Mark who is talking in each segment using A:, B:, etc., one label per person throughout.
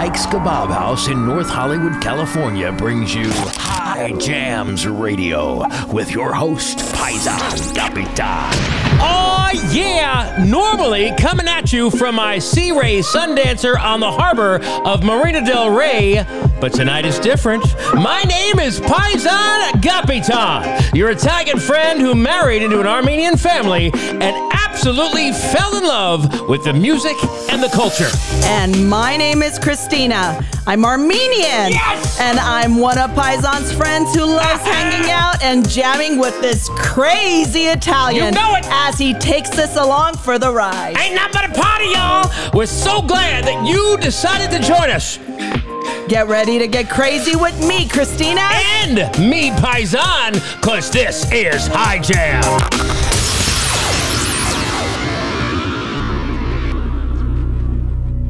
A: Hike's Kebab House in North Hollywood, California brings you High Jams Radio with your host, Paisan Capitan.
B: Oh, yeah! Normally coming at you from my Sea Ray Sundancer on the harbor of Marina del Rey, but tonight is different. My name is Paisan Capitan, your Italian friend who married into an Armenian family and absolutely fell in love with the music and the culture.
C: And my name is Christina. I'm Armenian.
B: Yes!
C: And I'm one of Paisan's friends who loves hanging out and jamming with this crazy Italian
B: You know it!
C: as he takes us along for the ride.
B: Ain't nothing but a party, y'all! We're so glad that you decided to join us.
C: Get ready to get crazy with me, Christina.
B: And me, Paisan, cause this is High Jam.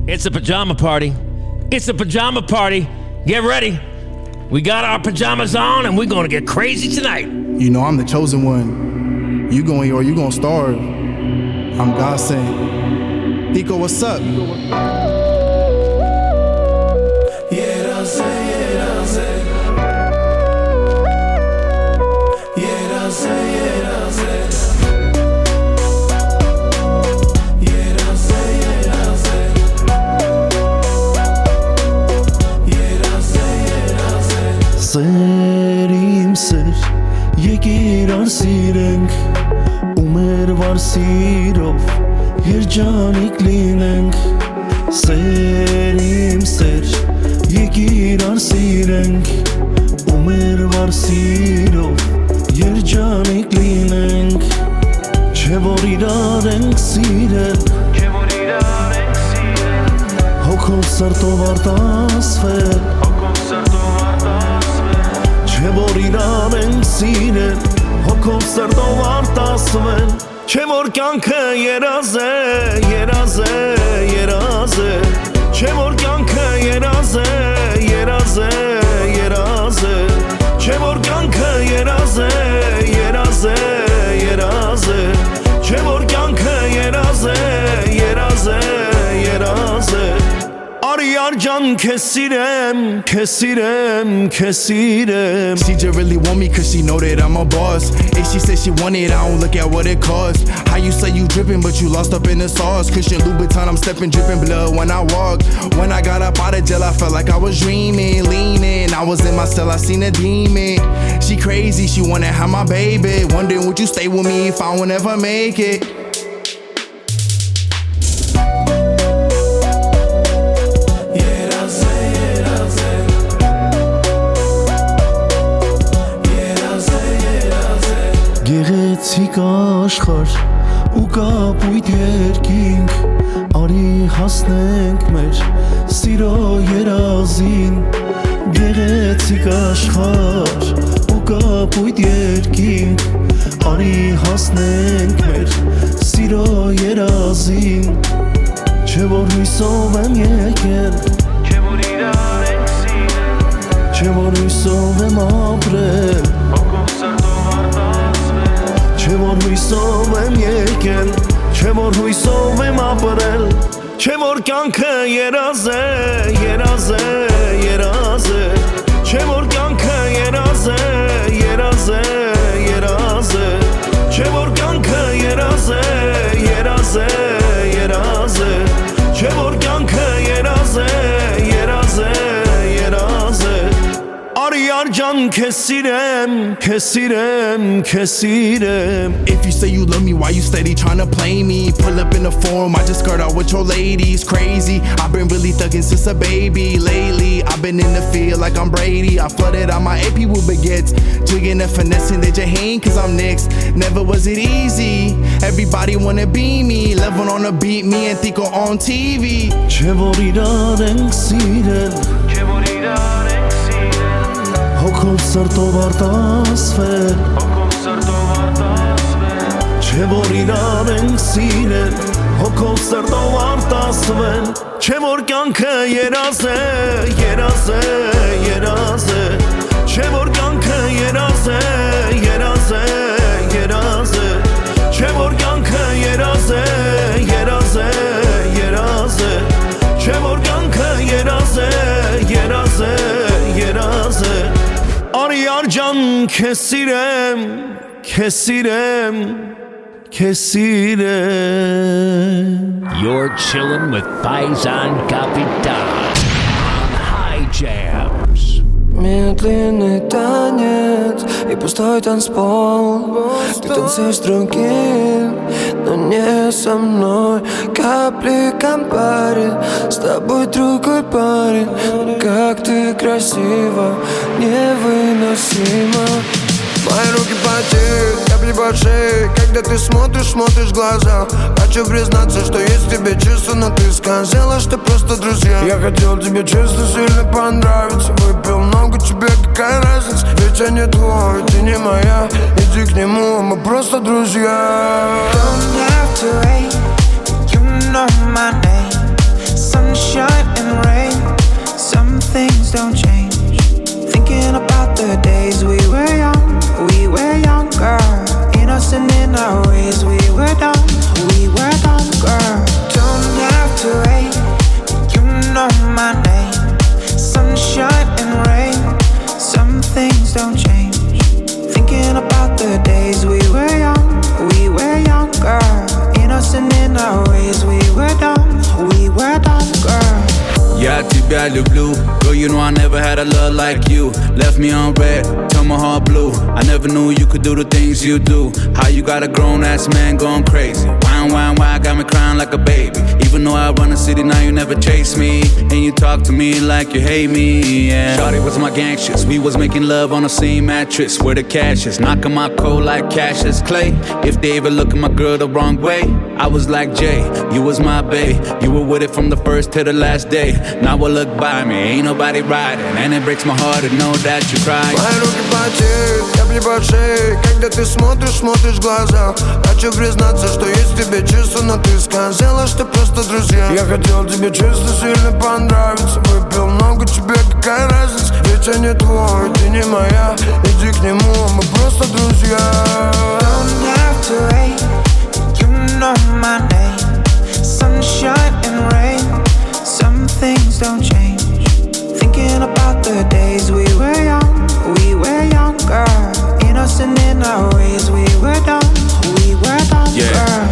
B: It's a pajama party. It's a pajama party. Get ready. We got our pajamas on and we're gonna get crazy tonight.
D: You know I'm the chosen one. You going or you gonna starve. I'm God sent. Nico, what's up?
E: Եկիր արսիրենք ու մեր վար սիրով երջանիկ լինենք Սերիմ սեր Եկիր արսիրենք ու մեր վար սիրով երջանիկ լինենք Չէ որ իրար ենք սիրել Չէ որ իրար ենք սիրել Հոգով սրտով արտասվել Չէ որ իրար ենք սիրել Հոգով սրտով արտասվել Չէ որ կյանքը երազ է, երազ է, երազ է Չէ որ կյանքը երազ է, երազ է, երազ է Չէ որ կյանքը երազ է, երազ է, երազ Yar yar can kesirem, kesirem, kesirem
D: She just really want me cause she know that I'm a boss. If she said she want it, I don't look at what it cost How you say you dripping but you lost up in the sauce? Christian Louboutin, I'm stepping, dripping blood when I walk. When I got up out of jail, I felt like I was dreaming, leaning. I was in my cell, I seen a demon. She crazy, she wanna have my baby. Wondering would you stay with me if I won't ever make it?
E: Գեղեցիկ աշխար ու կապույտ երկինք Արի հասնենք մեր սիրո երազին Գեղեցիկ աշխար ու կապույտ երկինք Արի հասնենք մեր սիրո երազին Չէ որ հույսով եմ եկել Չէ որ իրար ենք սիրել Չէ որ հույսով եմ ապրել Չէ որ հույսով եմ եկել, չէ որ հույսով եմ ապրել, չէ որ կյանքը երազ է, երազ է, երազ է, չէ որ կյանքը երազ է, I'm Kesirem, Kesirem, Kesirem.
D: If you say you love me, why you steady trying to play me? Pull up in the forum, I just skirt out with your ladies. Crazy, I've been really thugging since a baby. Lately, I've been in the field like I'm Brady. I flooded out my AP with baguettes. Jigging and finessing, they hang cause I'm next. Never was it easy. Everybody wanna be me. Level on the beat, me and Tico on TV.
E: چه بریدن اکسیده چه սրտով արտասվել Հոգով սրտով արտասվել Չէ որ իրար ենք սիրել Հոգով սրտով արտասվել Չէ որ կյանքը երազ է, երազ է, երազ է Չէ որ կյանքը երազ է, یار جان کسیرم کسیرم کسیرم
A: You're chilling with Paisan Capitan High Jams.
F: Медленный танец и пустой танцпол. Ты танцуешь другим, но не со мной. Капли кампари, с тобой другой парень. Как ты красиво, невыносимо. Мои руки потеют, по шее Когда ты смотришь, смотришь в глаза. Хочу признаться, что есть тебе чувства Но ты сказала, что просто друзья. Я хотел тебе честно сильно понравиться. Выпил много, тебе какая разница? Ведь я не твой, ты не моя. Иди к нему, мы просто друзья.
G: Don't have to wait, you know my name. Sunshine and rain, some things don't change. Thinking about the days we were young. We were younger, innocent in our ways. We were dumb, we were dumb, girl. Don't have to wait, you know my name. Sunshine and rain, some things don't change. Thinking about the days we were young, we were younger, innocent in our ways. We were dumb, we were dumb, girl.
H: Я тебя люблю Girl, you know I never had a love like you. Left me on red, turn my heart blue I never knew you could do the things you do. How you got a grown-ass man going crazy. Wine, wine, wine, got me crying like a baby. Even though I run the city, now you never chase me. And you talk to me like you hate me, yeah. Shawty was my gangsters. We was making love on the same mattress. Where the cash is? Knocking my cold like Cassius Clay. If they ever look at my girl the wrong way I was like Jay, you was my bae, You were with it from the first to the last day. Now I look by me, ain't nobody riding And it breaks my heart to know that you cry
F: Мои руки потеют, капли по шее Когда ты смотришь, смотришь в глаза Хочу признаться, что есть в тебе чувства Но ты сказала, что просто друзья Я хотел тебе честно сильно понравиться Выпил много, тебе какая разница Ведь я не твой, ты не моя Иди к нему, мы просто друзья
G: Don't have to wait, you know my name Sunshine and rain some things don't change. Thinking about the days we were young, we were younger, innocent in our ways. We were dumb, we were dumb,
H: Yeah.
G: girl.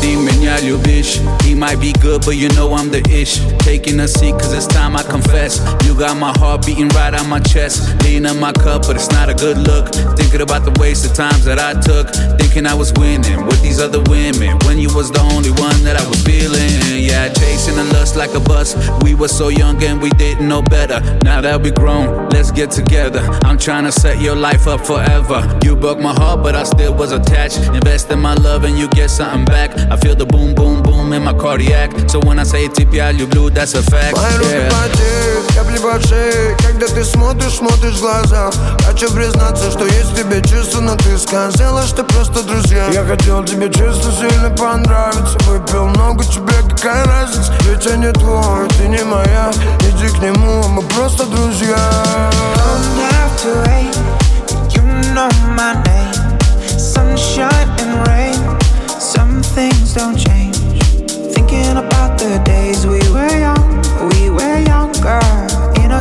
H: Ты меня любишь He might be good, but you know I'm the ish Taking a seat, cause it's time I confess. You got my heart beating right on my chest. Lean on my cup, but it's not a good look. Thinking about the waste of times that I took. Thinking I was winning with these other women When you was the only one that I was feeling. Yeah, chasing the lust like a bus. We were so young and we didn't know better. Now that we grown, let's get together. I'm trying to set your life up forever. You broke my heart, but I still was attached. Invest in my love and you get something back. I feel the boom, boom, boom in my cardiac So when I say тебя люблю, that's a fact.
F: Мои руки
H: yeah.
F: потеют, капли по шее. Когда ты смотришь, смотришь в глаза Хочу признаться, что есть в тебе чувства Но ты сказала, что просто друзья. Я хотел тебе честно сильно понравиться. Выпил много, тебе какая разница? Ведь я не твой, ты не моя. Иди к нему, мы просто друзья.
G: Don't have to wait, you know my name. Sunshine and rain, some things don't change.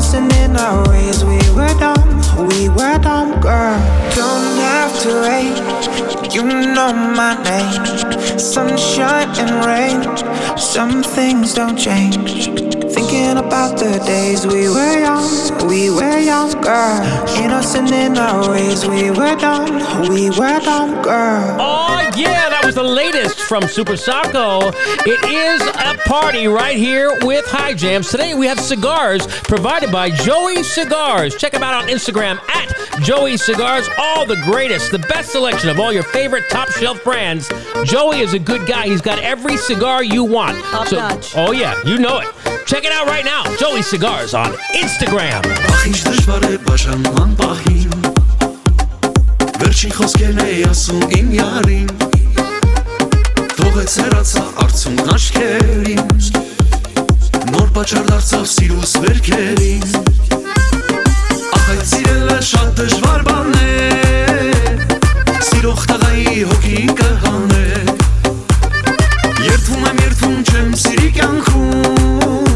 G: Innocent in our ways. We were dumb, we were dumb, girl. Don't have to wait, you know my name. Sunshine and rain, some things don't change. Thinking about the days we were young, we were younger, innocent in our ways. We were dumb, we were dumb, girl.
B: Oh, yeah, that was the latest from Super Sako. It is a party right here with High Jams. Today we have cigars provided by Joey Cigars. Check them out on Instagram at Joey Cigars. All the greatest, the best selection of all your favorite top shelf brands. Joey is a good guy. He's got every cigar you want.
C: Top notch.
B: Oh, yeah, you know it. Check it out right now. Joey Cigars on Instagram.
E: Ախ ինչ դժվար է բաժանման պահին Վերջին խոսքերն է ասում իմ յարին Թողեց հեռացա արցունք աչքերին Նոր պատճառ դարձավ սիրուս վերքերին Ախ այդ սիրելը շատ դժվար բան է Սիրող տղայի հոգին կհանե Երթում եմ, երթում չեմ սիրի կյանքում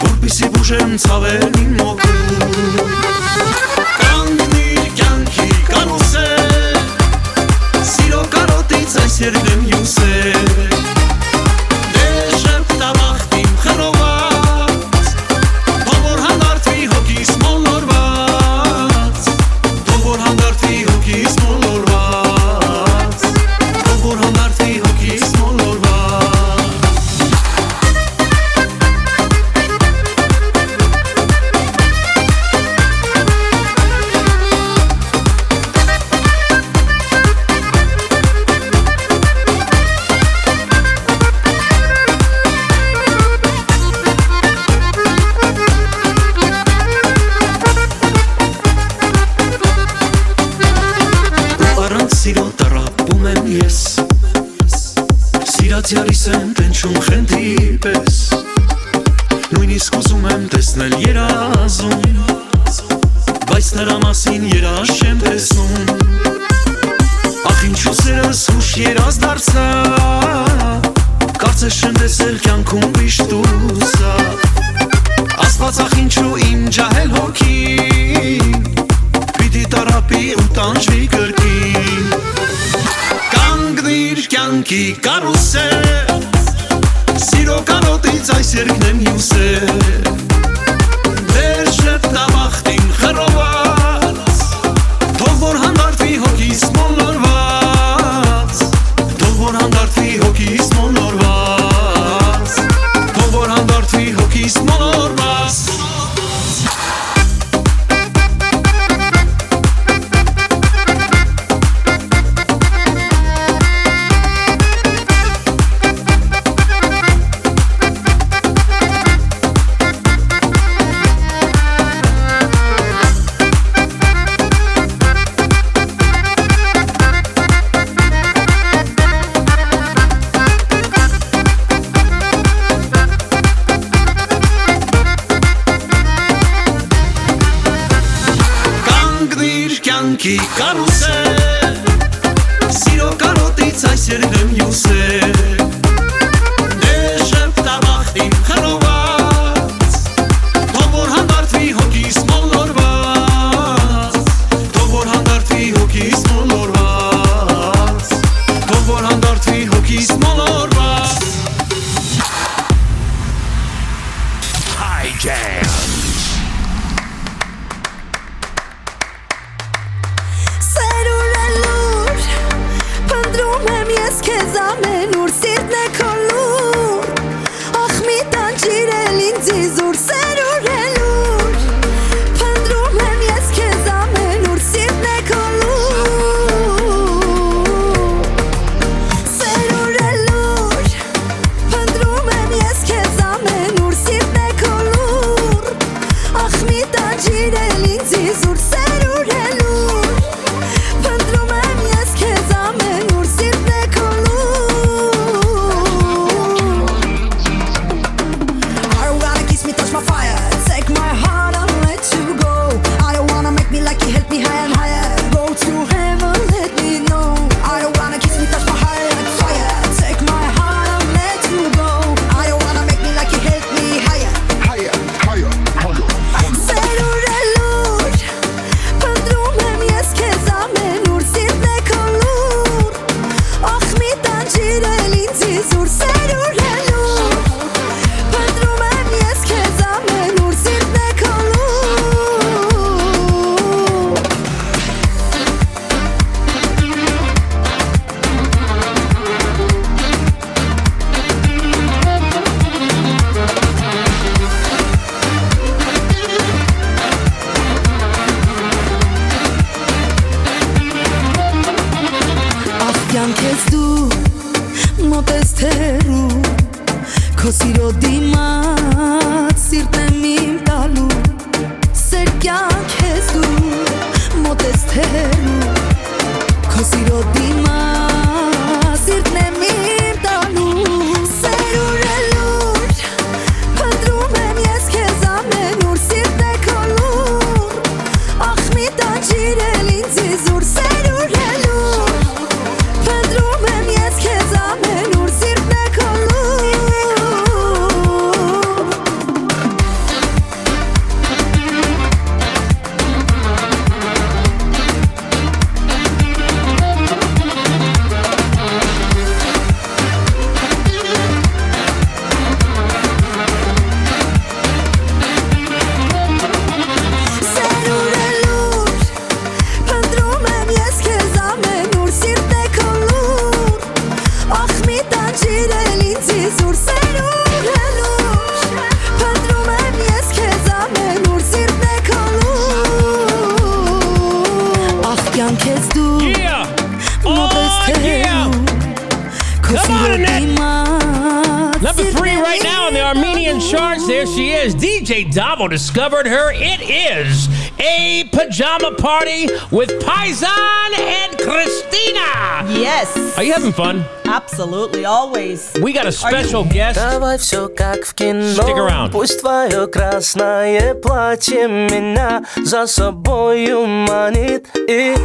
E: Որպիսի բուժեմ
I: ցավեր իմ մոգում Կաննիր կյանքի կանուս է Սիրո կարոտից այս
J: երդեմ
K: յուս է
L: Aquí carrusel. discovered her. It is a pajama party with Paisan and Christina.
C: Yes.
L: Are you having fun?
C: Absolutely, always.
B: We got a special guest.
M: Давай все как в кино
B: Stick around.
M: Пусть твое красное платье меня за собою манит И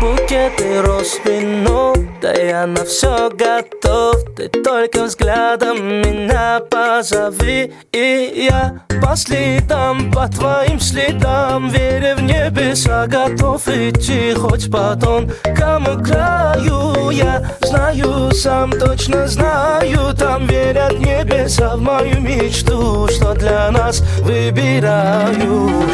M: букеты роз вино Да я на все готов. Ты только взглядом меня позови И я по следам, по твоим следам Веря в небеса, готов идти Хоть по тонкому краю. Я знаю, сам точно знаю Там верят небеса в мою мечту Что для нас выбираю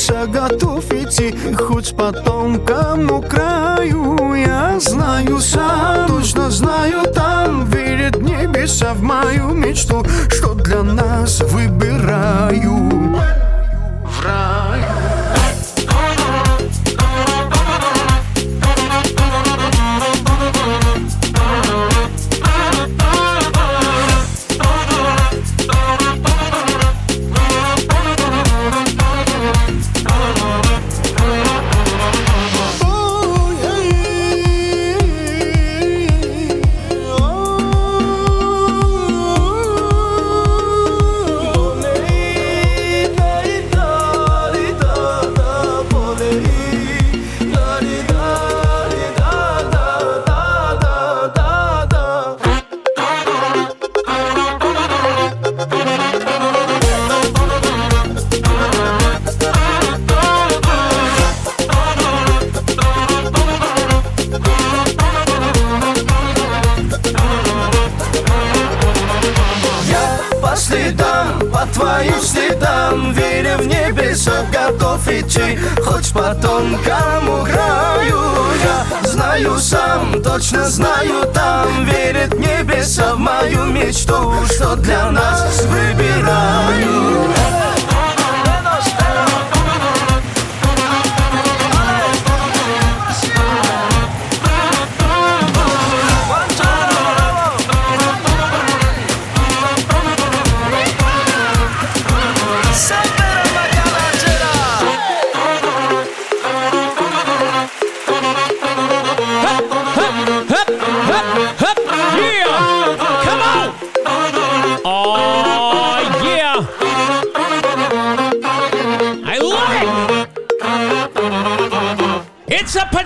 E: небеса, готов идти Хоть по тонкому краю Я знаю сам, точно знаю там Верят небеса в мою мечту Что для нас выбираю В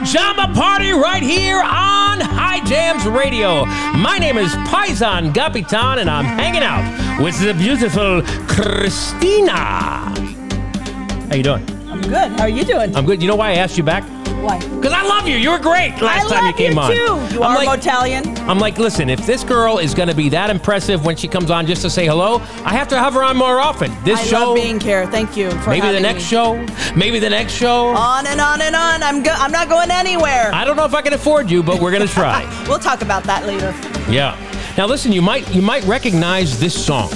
B: pajama party right here on High Jams Radio. My name is Paisan Capitan, and I'm hanging out with the beautiful Christina. How you doing?
C: I'm good. How are you doing?
B: I'm good. You know why I asked you back?
C: Why?
B: Because I love you. You were great last
C: I
B: time you came
C: you
B: on.
C: too. You
B: I'm
C: are
B: like,
C: Italian.
B: I'm like, listen, if this girl is going to be that impressive when she comes on just to say hello, I have to have her on more often. This
C: I
B: show,
C: love being here. Thank you for
B: maybe the next
C: me.
B: show, maybe the next show.
C: On and on and on. I'm go- I'm not going anywhere.
B: I don't know if I can afford you, but we're going to try.
C: we'll talk about that later.
B: yeah. Now listen, you might you might recognize this song.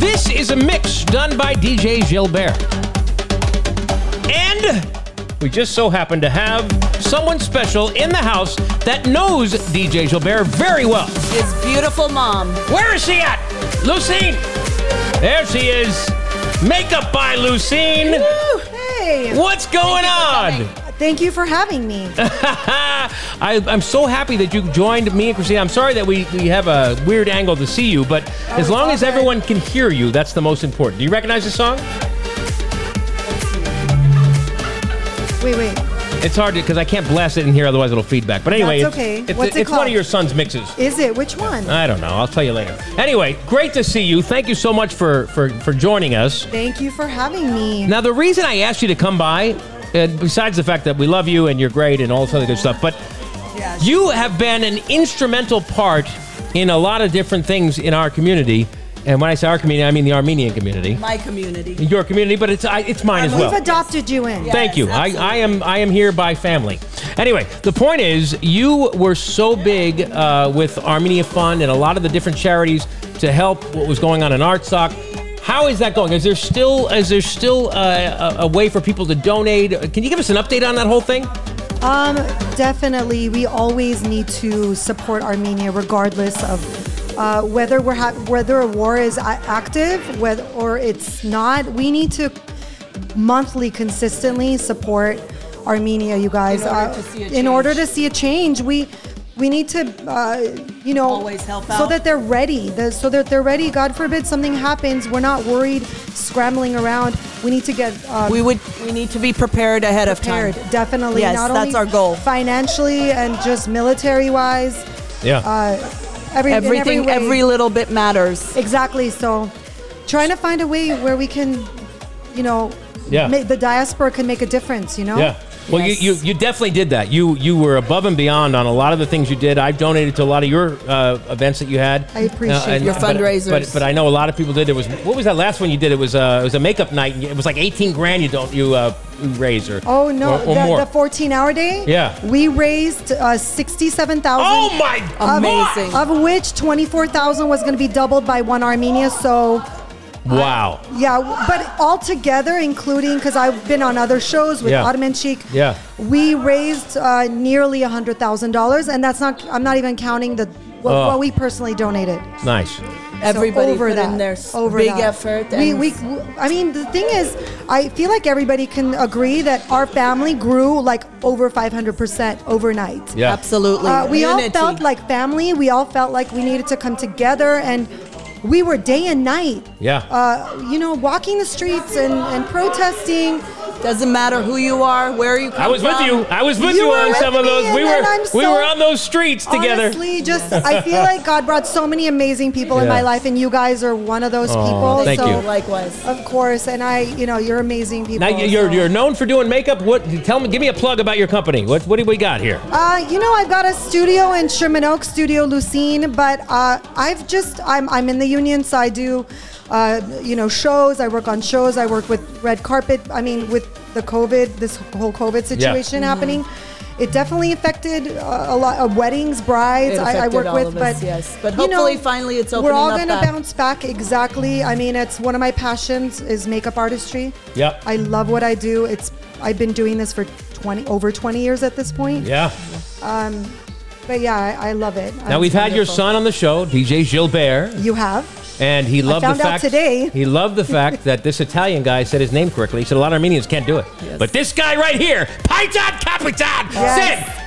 B: This is a mix done by DJ Gilbert. And we just so happen to have someone special in the house that knows DJ Gilbert very well.
C: His beautiful mom.
B: Where is she at? Lucine! There she is. Makeup by Lucine.
N: Hey!
B: What's going on?
N: Thank you for having me.
B: I, I'm so happy that you joined me and Christina. I'm sorry that we, we have a weird angle to see you, but oh,
N: as
B: long as
N: good.
B: everyone can hear you, that's the most important. Do you recognize the song?
N: Wait, wait.
B: It's hard because I can't blast it in here, otherwise it'll feedback. But anyway,
N: That's
B: it's,
N: okay.
B: it's,
N: What's it
B: it's one of your son's mixes.
N: Is it? Which one?
B: I don't know. I'll tell you later. Anyway, great to see you. Thank you so much for for, for joining us.
N: Thank you for having me.
B: Now, the reason I asked you to come by, uh, besides the fact that we love you and you're great and all this other good stuff, but you have been an instrumental part in a lot of different things in our community. And when I say our community, I mean the Armenian community.
C: My community.
B: Your community, but it's I, it's mine as well.
N: We've adopted you in.
B: Thank you. I, I am I am here by family. Anyway, the point is, you were so big uh, with Armenia Fund and a lot of the different charities to help what was going on in Artsakh. How is that going? Is there still is there still uh, a, a way for people to donate? Can you give us an update on that whole thing?
N: Um, definitely, we always need to support Armenia, regardless of uh, whether we're ha- whether a war is active, whether or it's not. We need to monthly, consistently support Armenia, you guys.
C: In order
N: Uh,
C: to see a
N: in order to
C: change.
N: see a change, we we need to, uh, you know,
C: Always help
N: so that they're ready. The, so that they're ready. God forbid something happens, we're not worried, scrambling around. We need to get. Um,
C: We would. We need to be prepared ahead of time.
N: definitely.
C: Yes,
N: not
C: that's
N: only
C: our goal.
N: Financially and just military wise.
B: Yeah.
N: Uh, every, in every
C: Everything. Every little bit matters.
N: Exactly. So, trying to find a way where we can, you know,
B: Yeah.
N: ma- the diaspora can make a difference. You know.
B: Yeah. Well,
C: Yes.
B: you, you, you definitely did that. You you were above and beyond on a lot of the things you did. I've donated to a lot of your uh, events that you had.
N: I appreciate
B: and-
C: Your
B: but-
C: fundraisers.
B: But, but I know a lot of people did. It was what was that last one you did? It was uh, it was a makeup night. And it was like eighteen grand. You don't you uh, raise or
N: Oh no!
B: or, or
N: the,
B: more.
N: the 14 hour day.
B: Yeah.
N: We raised uh, 67,000.
B: oh my
C: Amazing.
N: Of which 24,000 was going to be doubled by One Armenia. So
B: Wow.
N: Yeah, but all together, including because I've been on other shows with
B: Yeah.
N: Ottoman Cheek.
B: Yeah.
N: we raised uh, nearly a hundred thousand dollars, and that's not. I'm not even counting the what,
B: Oh.
N: what we personally donated.
B: Nice.
N: So
C: Everybody
N: over
C: put
N: that,
C: in their
N: over
C: big
N: that.
C: effort.
N: We,
C: and-
N: we, I mean, the thing is, I feel like everybody can agree that our family grew like over 500 percent overnight.
B: Yeah.
C: Absolutely.
N: Uh, we all felt like family. We all felt like we needed to come together, and we were day and night.
B: Yeah.
N: Uh, you know, walking the streets and, and protesting.
C: Doesn't matter who you are, where you come from.
B: I was with you. I was with
N: You
B: you, on
N: with
B: some of those. We were
N: I'm
B: we were on those streets together.
N: Honestly, just I feel like God brought so many amazing people in my life, and you guys are one of those
B: Aw,
N: people.
B: thank
N: so,
B: you.
C: Likewise.
N: Of course, and I, you know, you're amazing people.
B: Now you- you're
N: so-
B: you're known for doing makeup. What? Tell me. Give me a plug about your company. What what do we got here?
N: Uh, you know, I've got a studio in Sherman Oaks, Studio Lucine, but uh, I've just I'm I'm in the union, so I do, uh, you know, shows. I work on shows. I work with red carpet. I mean, with the COVID, this whole COVID situation happening, it definitely affected uh, a lot of weddings, brides. I, I work
C: all
N: with,
C: of us,
N: but
C: yes. But
N: you know,
C: finally it's
N: We're all gonna bounce back. Exactly. I mean, it's one of my passions is makeup artistry.
B: Yep.
N: I love what I do. It's I've been doing this for 20 over 20 years at this point.
B: Yeah.
N: Um, but yeah, I, I love it.
B: Now we've had your son on the show, DJ Gilbert,
N: You have.
B: And he loved the fact
N: today.
B: he loved the fact that this Italian guy said his name correctly. He said a lot of Armenians can't do it, but this guy right here, Paisan Capitan,
N: Yes.
B: said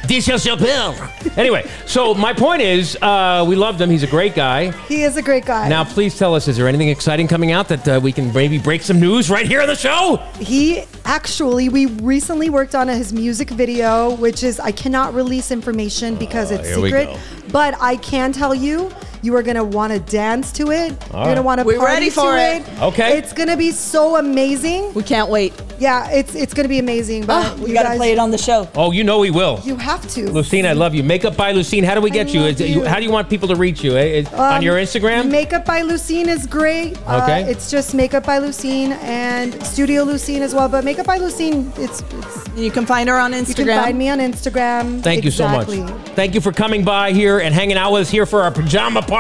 B: anyway, so my point is, uh, we loved him. He's a great guy.
N: He is a great guy.
B: Now, please tell us, is there anything exciting coming out that uh, we can maybe break some news right here on the show?
N: he actually, we recently worked on his music video, which is I cannot release information because it's
B: here we
N: secret. But I can tell you, you are gonna want to dance to it. You're
B: right.
N: gonna want to
C: We're
N: party
C: ready
N: to
C: for
N: it.
C: it.
B: Okay.
N: It's gonna be so amazing.
C: We can't wait.
N: Yeah, it's it's gonna be amazing. But
C: Oh, we
N: you
C: got to
N: guys-
C: play it on the show.
B: Oh, you know we will.
N: You have to.
B: Lucine, I love you. Makeup by Lucine. How do we get you? Is
N: you.
B: How do you want people to reach you? Eh, is- on
N: Um,
B: your Instagram?
N: Makeup by Lucine is great.
B: Okay.
N: Uh, it's just Makeup by Lucine and Studio Lucine as well. But Makeup by Lucine, it's, it's
C: You can find her on Instagram.
N: you can find me on Instagram.
B: Thank
N: Exactly.
B: you so much. Thank you for coming by here and hanging out with us here for our pajama party.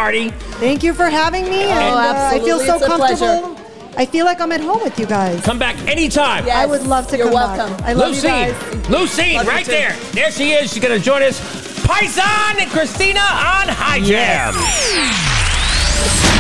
N: Thank you for having me. and, uh, I feel
C: absolutely.
N: so
C: It's a
N: comfortable. I feel like I'm at home with you guys.
B: Come back anytime.
C: Yes,
N: I would love to
C: you're
N: come
C: welcome.
N: back. I love
B: Lucine,
N: you guys.
B: Lucine,
C: Love
B: right there. There she is. She's going to join us. Paisan and Christina on High Jam.
O: Everybody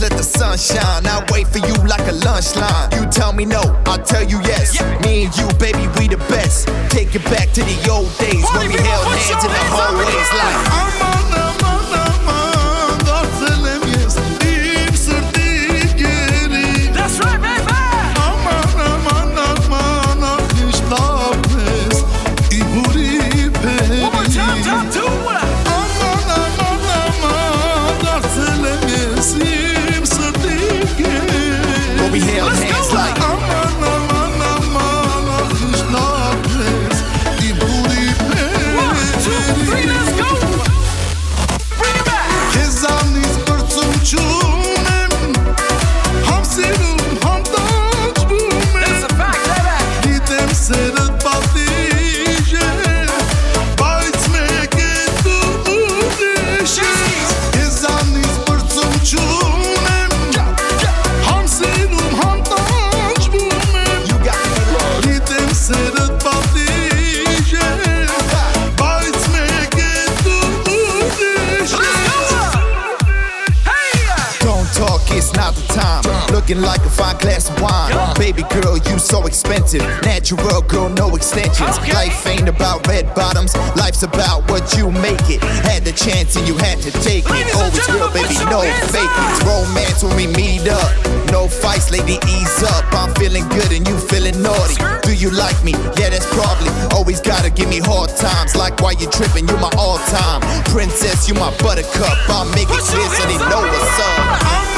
P: Let the sun shine. I wait for you like a lunch line. You tell me no, I'll tell you yes.
O: Yeah.
P: Me and you, baby, we the best. Take it back to the old days
O: Party
P: when we held hands in the
O: hands up in the
P: hallways like. natural, girl, no extensions. Okay. Life ain't about red bottoms, life's about what you make it. Had the chance and you had to take it. Always real, baby, no fake it. Romance when we meet up, no fights, lady, ease up. I'm feeling good and you feeling naughty. Do you like me? Yeah, that's probably. Always gotta give me hard times, like why you tripping, you my all time. Princess, you my buttercup. i make it clear so they know what's up.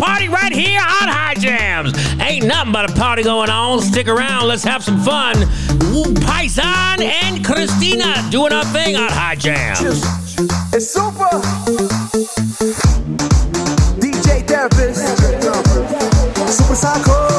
B: party right here on High Jams. Ain't nothing but a party going on. Stick around. Let's have some fun. Woo, Paisan and Christina doing our thing on High Jams.
Q: It's super. DJ Therapist. Super
R: Sako.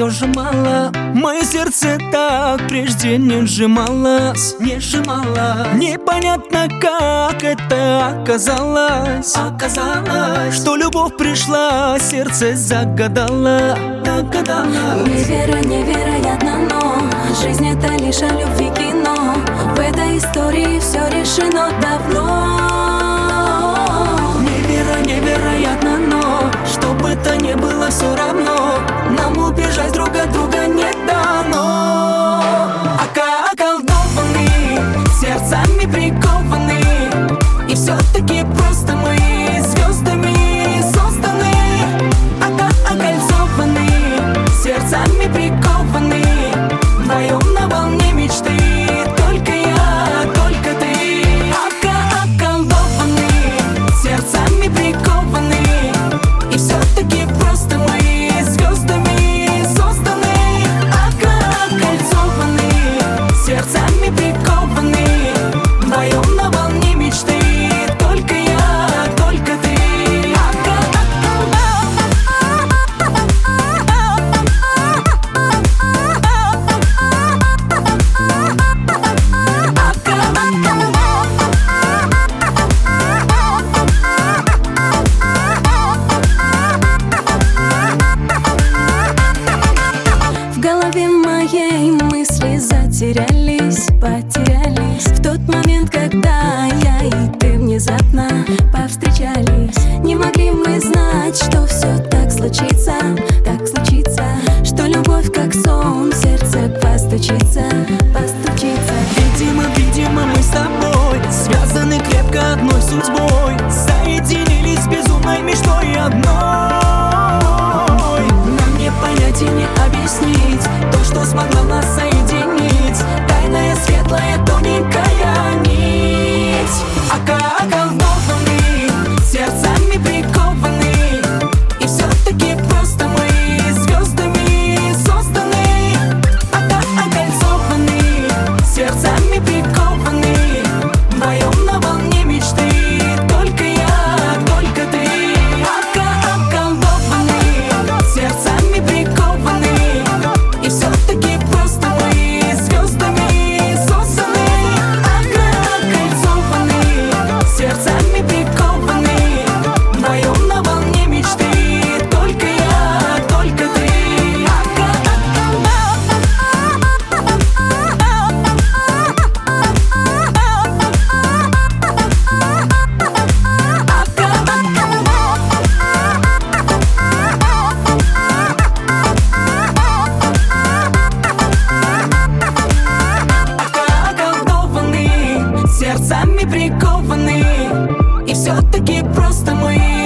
R: все сжимало Мое сердце так прежде не сжималось Не сжимало. Непонятно как это оказалось. Оказалось. Что любовь пришла, сердце загадало. Не
K: вера невероятно, но Жизнь это лишь о любви кино. В этой истории все решено давно.
R: Не вера невероятно, но Что бы то ни было все равно убежать друг от друга не дано. Ока околдованы, сердцами прикованы. И все-таки прочь нами прикованы И все-таки просто мы.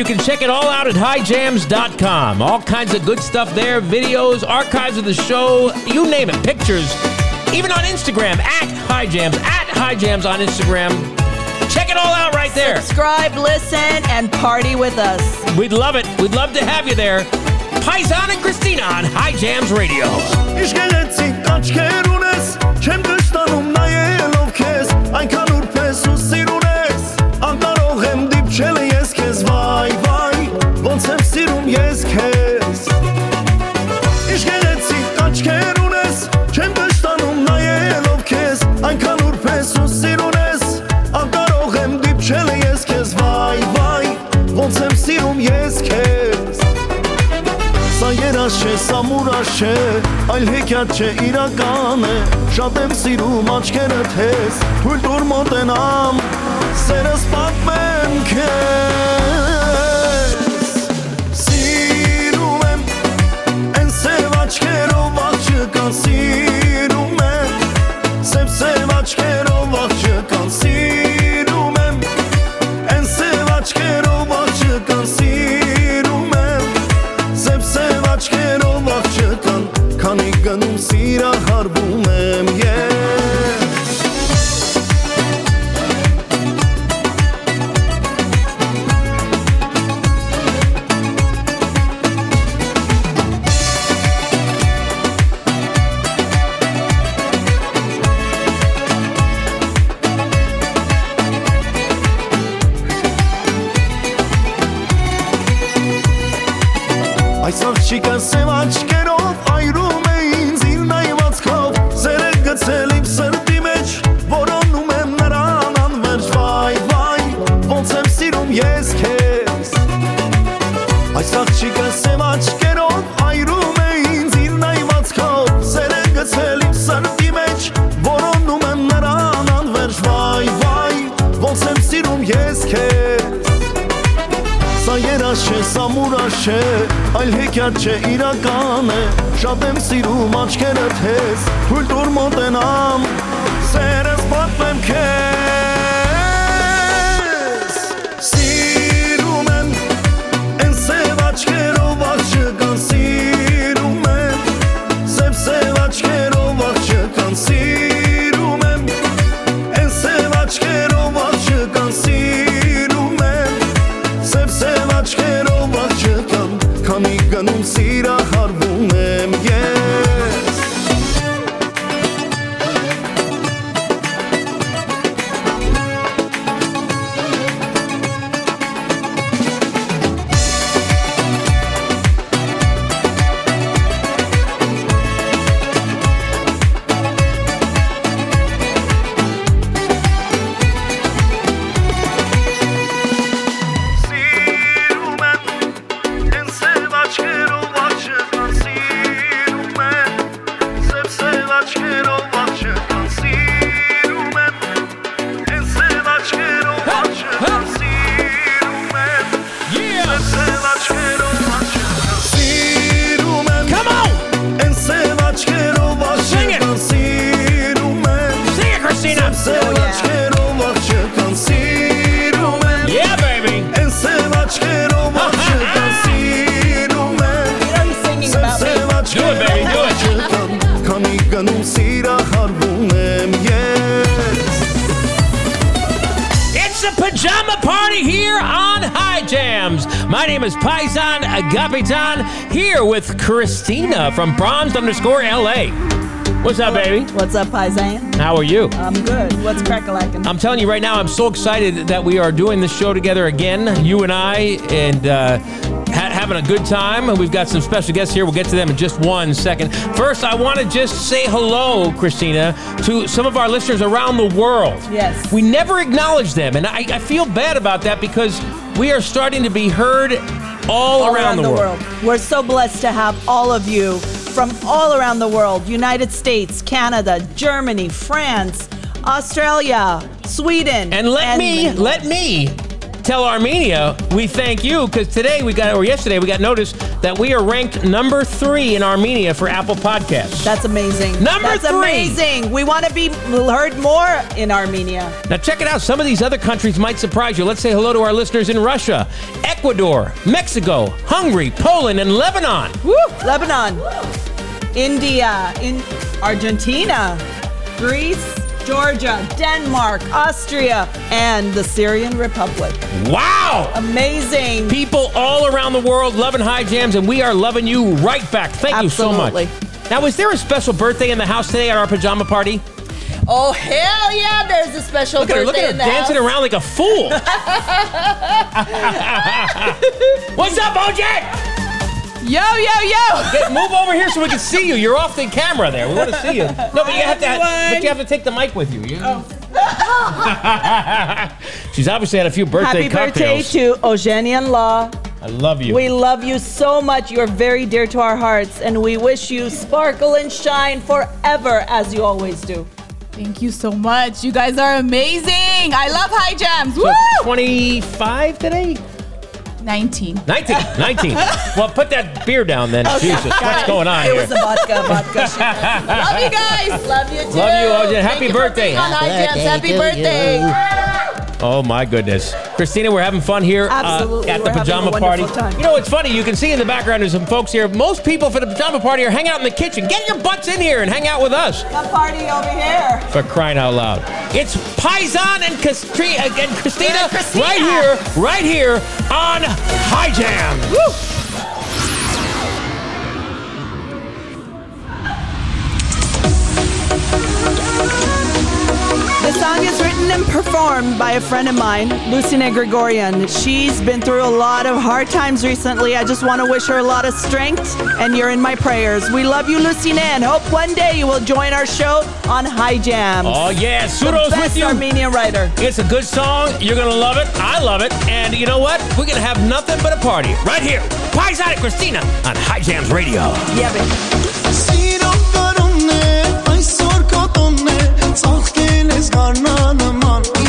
B: you can check it all out at highjams.com. All kinds of good stuff there videos, archives of the show, you name it, pictures, even on Instagram, at highjams, at highjams on Instagram. Check it all out right there.
C: Subscribe, listen, and party with us.
B: We'd love it. We'd love to have you there. Paisan and Christina on High Jams Radio.
E: Ամուրաշ չէ Այլ հեքիաթ չէ իրական է Շատ եմ սիրում աչքերդ ես Թույլ տուր մոտենամ Սերս պատմեմ քեզ հեքիաթ չէ, իրական է Շատ եմ սիրում աչքերդ հեզ, թույլ տուր մոտենամ Սերս
B: What's up, baby?
C: What's up, Paisan?
B: How are you?
C: I'm good. What's crack-a-lackin'?
B: I'm telling you right now, I'm so excited that we are doing this show together again, you and I, and uh, ha- having a good time. We've got some special guests here. We'll get to them in just one second. First, I want to just say hello, Christina, to some of our listeners around the world.
C: Yes.
B: We never acknowledge them, and I, I feel bad about that because we are starting to be heard all, around, the, world.
C: We're so blessed to have all of you from all around the world United States, Canada, Germany, France, Australia, Sweden.
B: And let me, let me tell Armenia we thank you because today we got, or yesterday we got notice that we are ranked number three in Armenia for Apple Podcasts.
C: That's amazing.
B: Number
C: That's
B: three.
C: amazing. We want to be heard more in Armenia.
B: Now check it out. Some of these other countries might surprise you. Let's say hello to our listeners in Russia, Ecuador, Mexico, Hungary, Poland, and Lebanon.
C: Woo! Lebanon, India, in Argentina, Greece, Georgia, Denmark, Austria, and the Syrian Republic.
B: Wow!
C: Amazing.
B: People all around the world loving high jams, and we are loving you right back. Thank you so much. Absolutely. Now, is there a special birthday in the house today at our pajama party?
C: Oh hell yeah! There's a special
B: Look at her, look at her dancing
C: house.
B: around like a fool. What's up, OJ?
C: Yo, yo, yo!
B: Get, move over here so we can see you. You're off the camera there. We want to see you. No, but you have to. But you have to take the mic with you. you She's obviously had a few birthday
C: Happy birthday
B: cocktails.
C: to Eugenian Law,
B: I love you.
C: We love you so much. You're very dear to our hearts, and we wish you sparkle and shine forever as you always do.
S: Thank you so much. You guys are amazing. I love high jams.
B: So
S: Woo!
B: 25 today?
S: 19.
B: 19. 19. well, put that beer down then.
C: Okay,
B: Jesus,
C: got
B: what's going on
C: It
B: here?
C: was a vodka, vodka.
S: Love you guys.
C: Love you too.
B: Love you, Arjun. Happy
C: Thank you for
B: birthday.
C: being on
B: Happy
C: High Happy
B: birthday to
C: birthday.
B: Oh my goodness, Christina, we're having fun here uh, at the pajama party.
C: time.
B: You know, it's funny. You can see in the background there's some folks here. Most people for the pajama party are hanging out in the kitchen. Get your butts in here and hang out with us.
C: The party over here.
B: For crying out loud, it's Paisan and, Castri- and Christina,
C: Christina.
B: right here, right here on High Jam. Woo!
C: The song is written and performed by a friend of mine, Lucina Gregorian. She's been through a lot of hard times recently. I just want to wish her a lot of strength, and you're in my prayers. We love you, Lucina, and hope one day you will join our show on High Jams.
B: Oh yeah, Sudo's with you.
C: Armenian writer.
B: It's a good song. You're gonna love it. I love it. And you know what? We're gonna have nothing but a party right here. Paisan and Christina on High Jams Radio.
C: Yeah, baby.
T: değiliz karnın aman.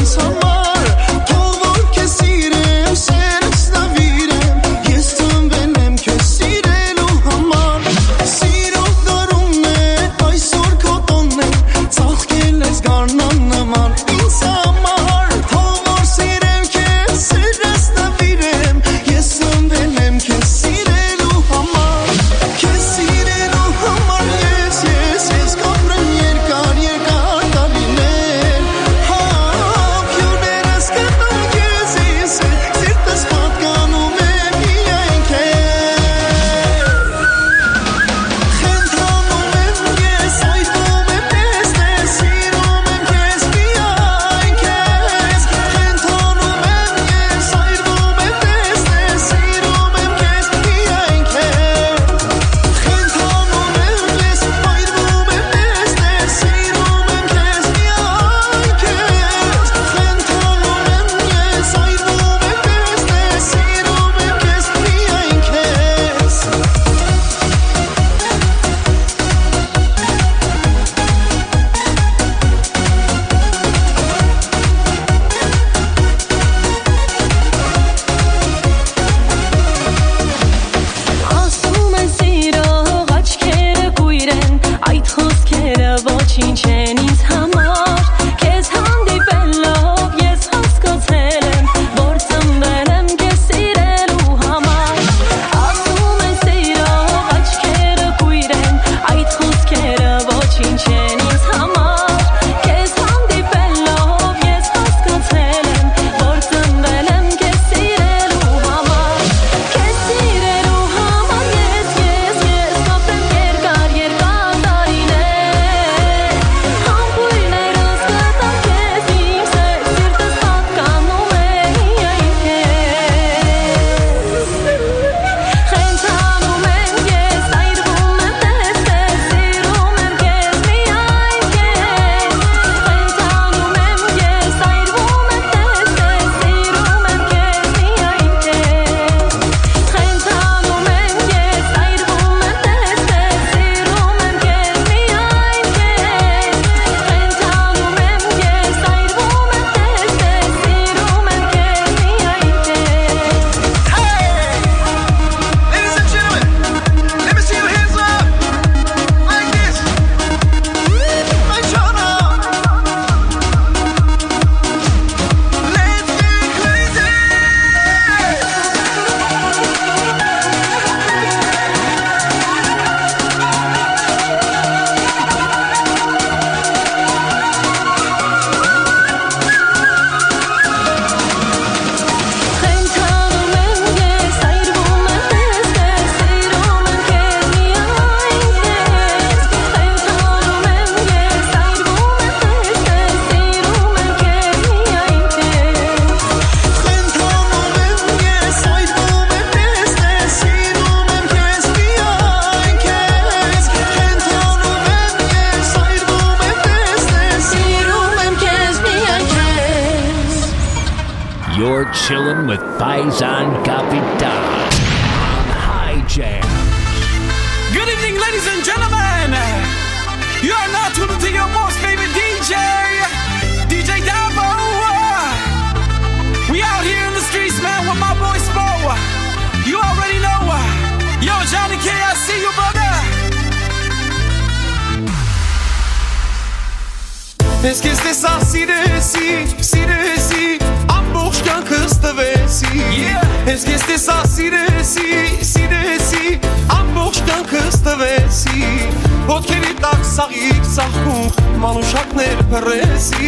T: Մանուշակներ փռեցի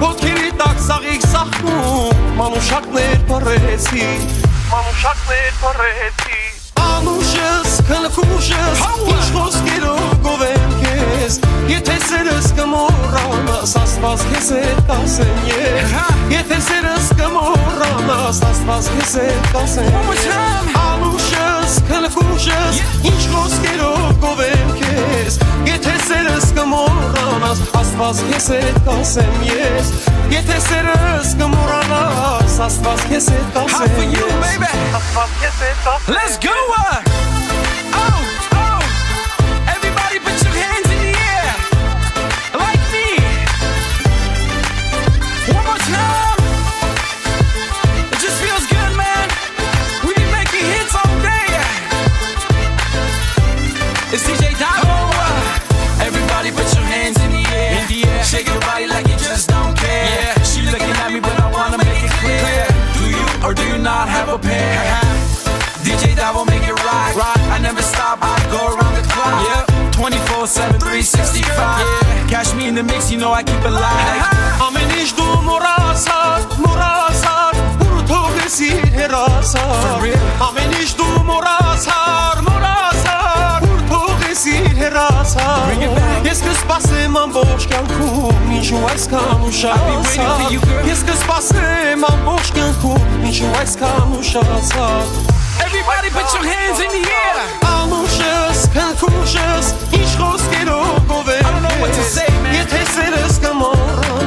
T: Ոտքերի տակ սաղիկ սախում, մանուշակներ փռեցի Մանուշակներ փռեցի Անուշս, քնքուշս, ինչ խոսքերով գովեմ քեզ Եթե սերս կմոռանաս, աստված քեզ հետ ասեմ ես Եթե սերս կմոռանաս, աստված քեզ հետ ասեմ Անուշս, քնքուշս, ինչ խոսքերով գովեմ քեզ rızkım uğranas Asfaz you baby!
O: Let's go uh! Oh oh! Everybody put your hands in the air. Like me. One more time. the mix, you know I keep it live.
T: I'm an ish do morasa, morasa, puro herasa. I'm an to herasa. Yes, cause passe man boshkan ku, nishu aiskan ushasa. I'll. Yes, cause passe man ku, nishu.
O: Everybody put your hands in the air.
T: I'm I don't know what to say.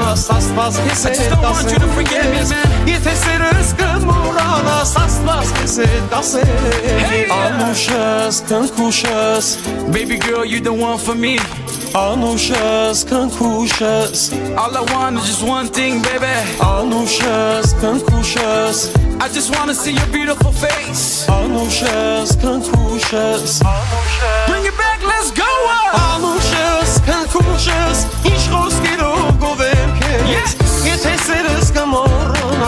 T: I don't want you to forget me, Sarsmaz bizi dasımız Yetesi rızkın burana Sarsmaz bizi dasımız Anuşuz, kankuşuz
O: Baby girl you the one for me.
T: Anuşuz, kankuşuz
O: All I want is just one thing baby.
T: Anuşuz, kankuşuz
O: I just wanna see your beautiful face.
T: Anuşuz, kankuşuz
O: Bring it back, let's go Anuşuz, kankuşuz İş rüzgarı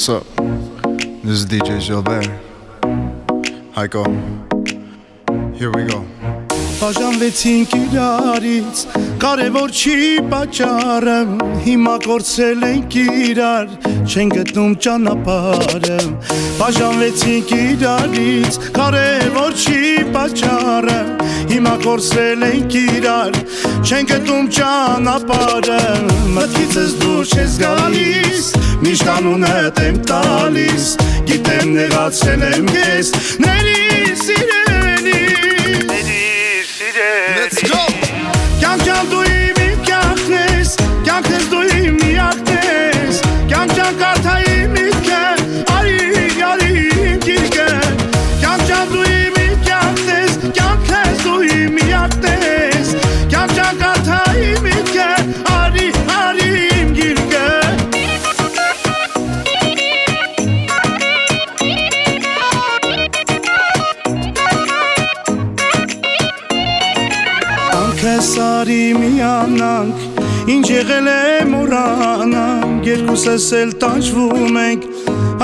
U: What's up? This is DJ Gilbert.
V: Heiko. Here we go.
P: Բաժանվեցինք իրարից Կարևոր չի պատճառը Հիմա կորցրել ենք իրար Չեն գտնում ճանապարհը Բաժանվեցինք իրարից Կարևոր չի պատճառը Հիմա կորցրել ենք իրար Չեն գտնում ճանապարհը Մտքիցս դուրս չես գալիս Միշտ անունդ եմ տալիս Գիտեմ նեղացել եմ ես Ների սիրելի Միանանք Ինչ եղել է մորանանք երկուսս էլ տանջվում ենք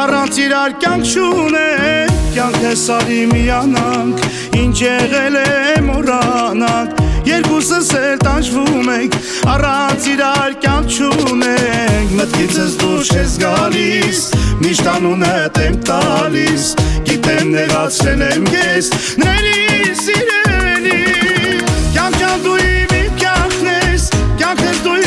P: Առանց իրար կյանք չունենք Կյանքս արի միանանք Ինչ եղել է մորանանք Երկուսս էլ տանջվում ենք Առանց իրար կյանք չունենք Մտքիցս դուրս ես գալիս Միշտ անունդ եմ տալիս Գիտեմ նեղացրել եմ ես Ների սիրելի Կյանք ջան դու já fez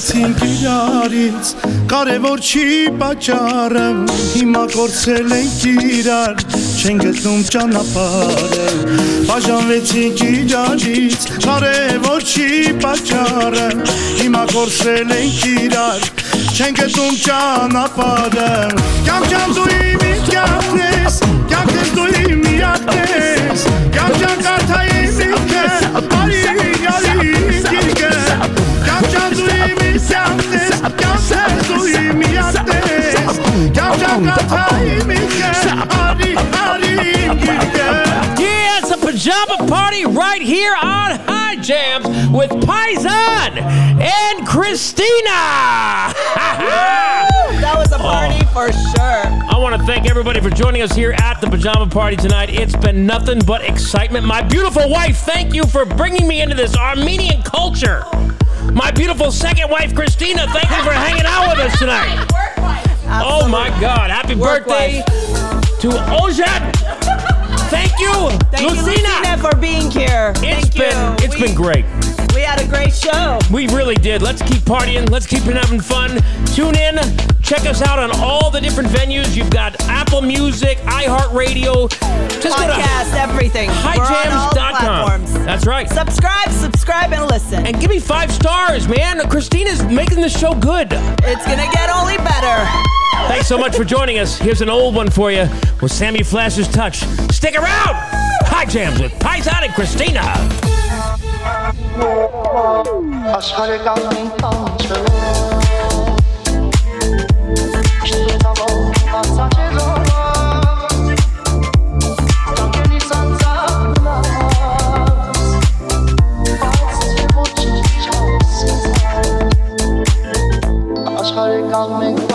P: Շտանվեցինք իրարից Կարևոր չի պատճառը Հիմա կորցրել ենք իրար Չեն գտնում ճանապարհը Բաժանվեցինք իրարից Կարևոր չի պատճառը Հիմա կորցրել ենք իրար Չեն գտնում ճանապարհը Կյանք ջան դու իմ կյանքն ես Կյանքս դու իմ միակն ես Կյանք ջան կարթայի միտքը Արի,
B: Yeah it's a pajama party right here on High Jams with Paisan and Christina
C: That was a party oh. for sure
B: I want to thank everybody for joining us here at the pajama party tonight. It's been nothing but excitement. My beautiful wife, thank you for bringing me into this Armenian culture. My beautiful second wife, Christina, thank you for hanging out with us tonight. Oh my God! Happy
C: Work
B: birthday to Ojad. Thank you,
C: Thank you,
B: Lucina.
C: Lucina, for being here.
B: It's
C: Thank
B: been
C: you.
B: it's
C: we,
B: been great.
C: We had a great show.
B: We really did. Let's keep partying. Let's keep having fun. Tune in. Check us out on all the different venues. You've got Apple Music, iHeartRadio. Just to
C: Podcast, everything.
B: Highjams.com. That's right.
C: Subscribe, subscribe, and listen.
B: And give me five stars, man. Christina's making the show good.
C: It's gonna get only better.
B: Thanks so much for joining us. Here's an old one for you with Sammy Flash's touch. Stick around. High Jams with Paisan and Christina.
W: աշխարհը կազմի տանջվելով Շտուտալով արծաճելով Աշխարհը
B: կազմենք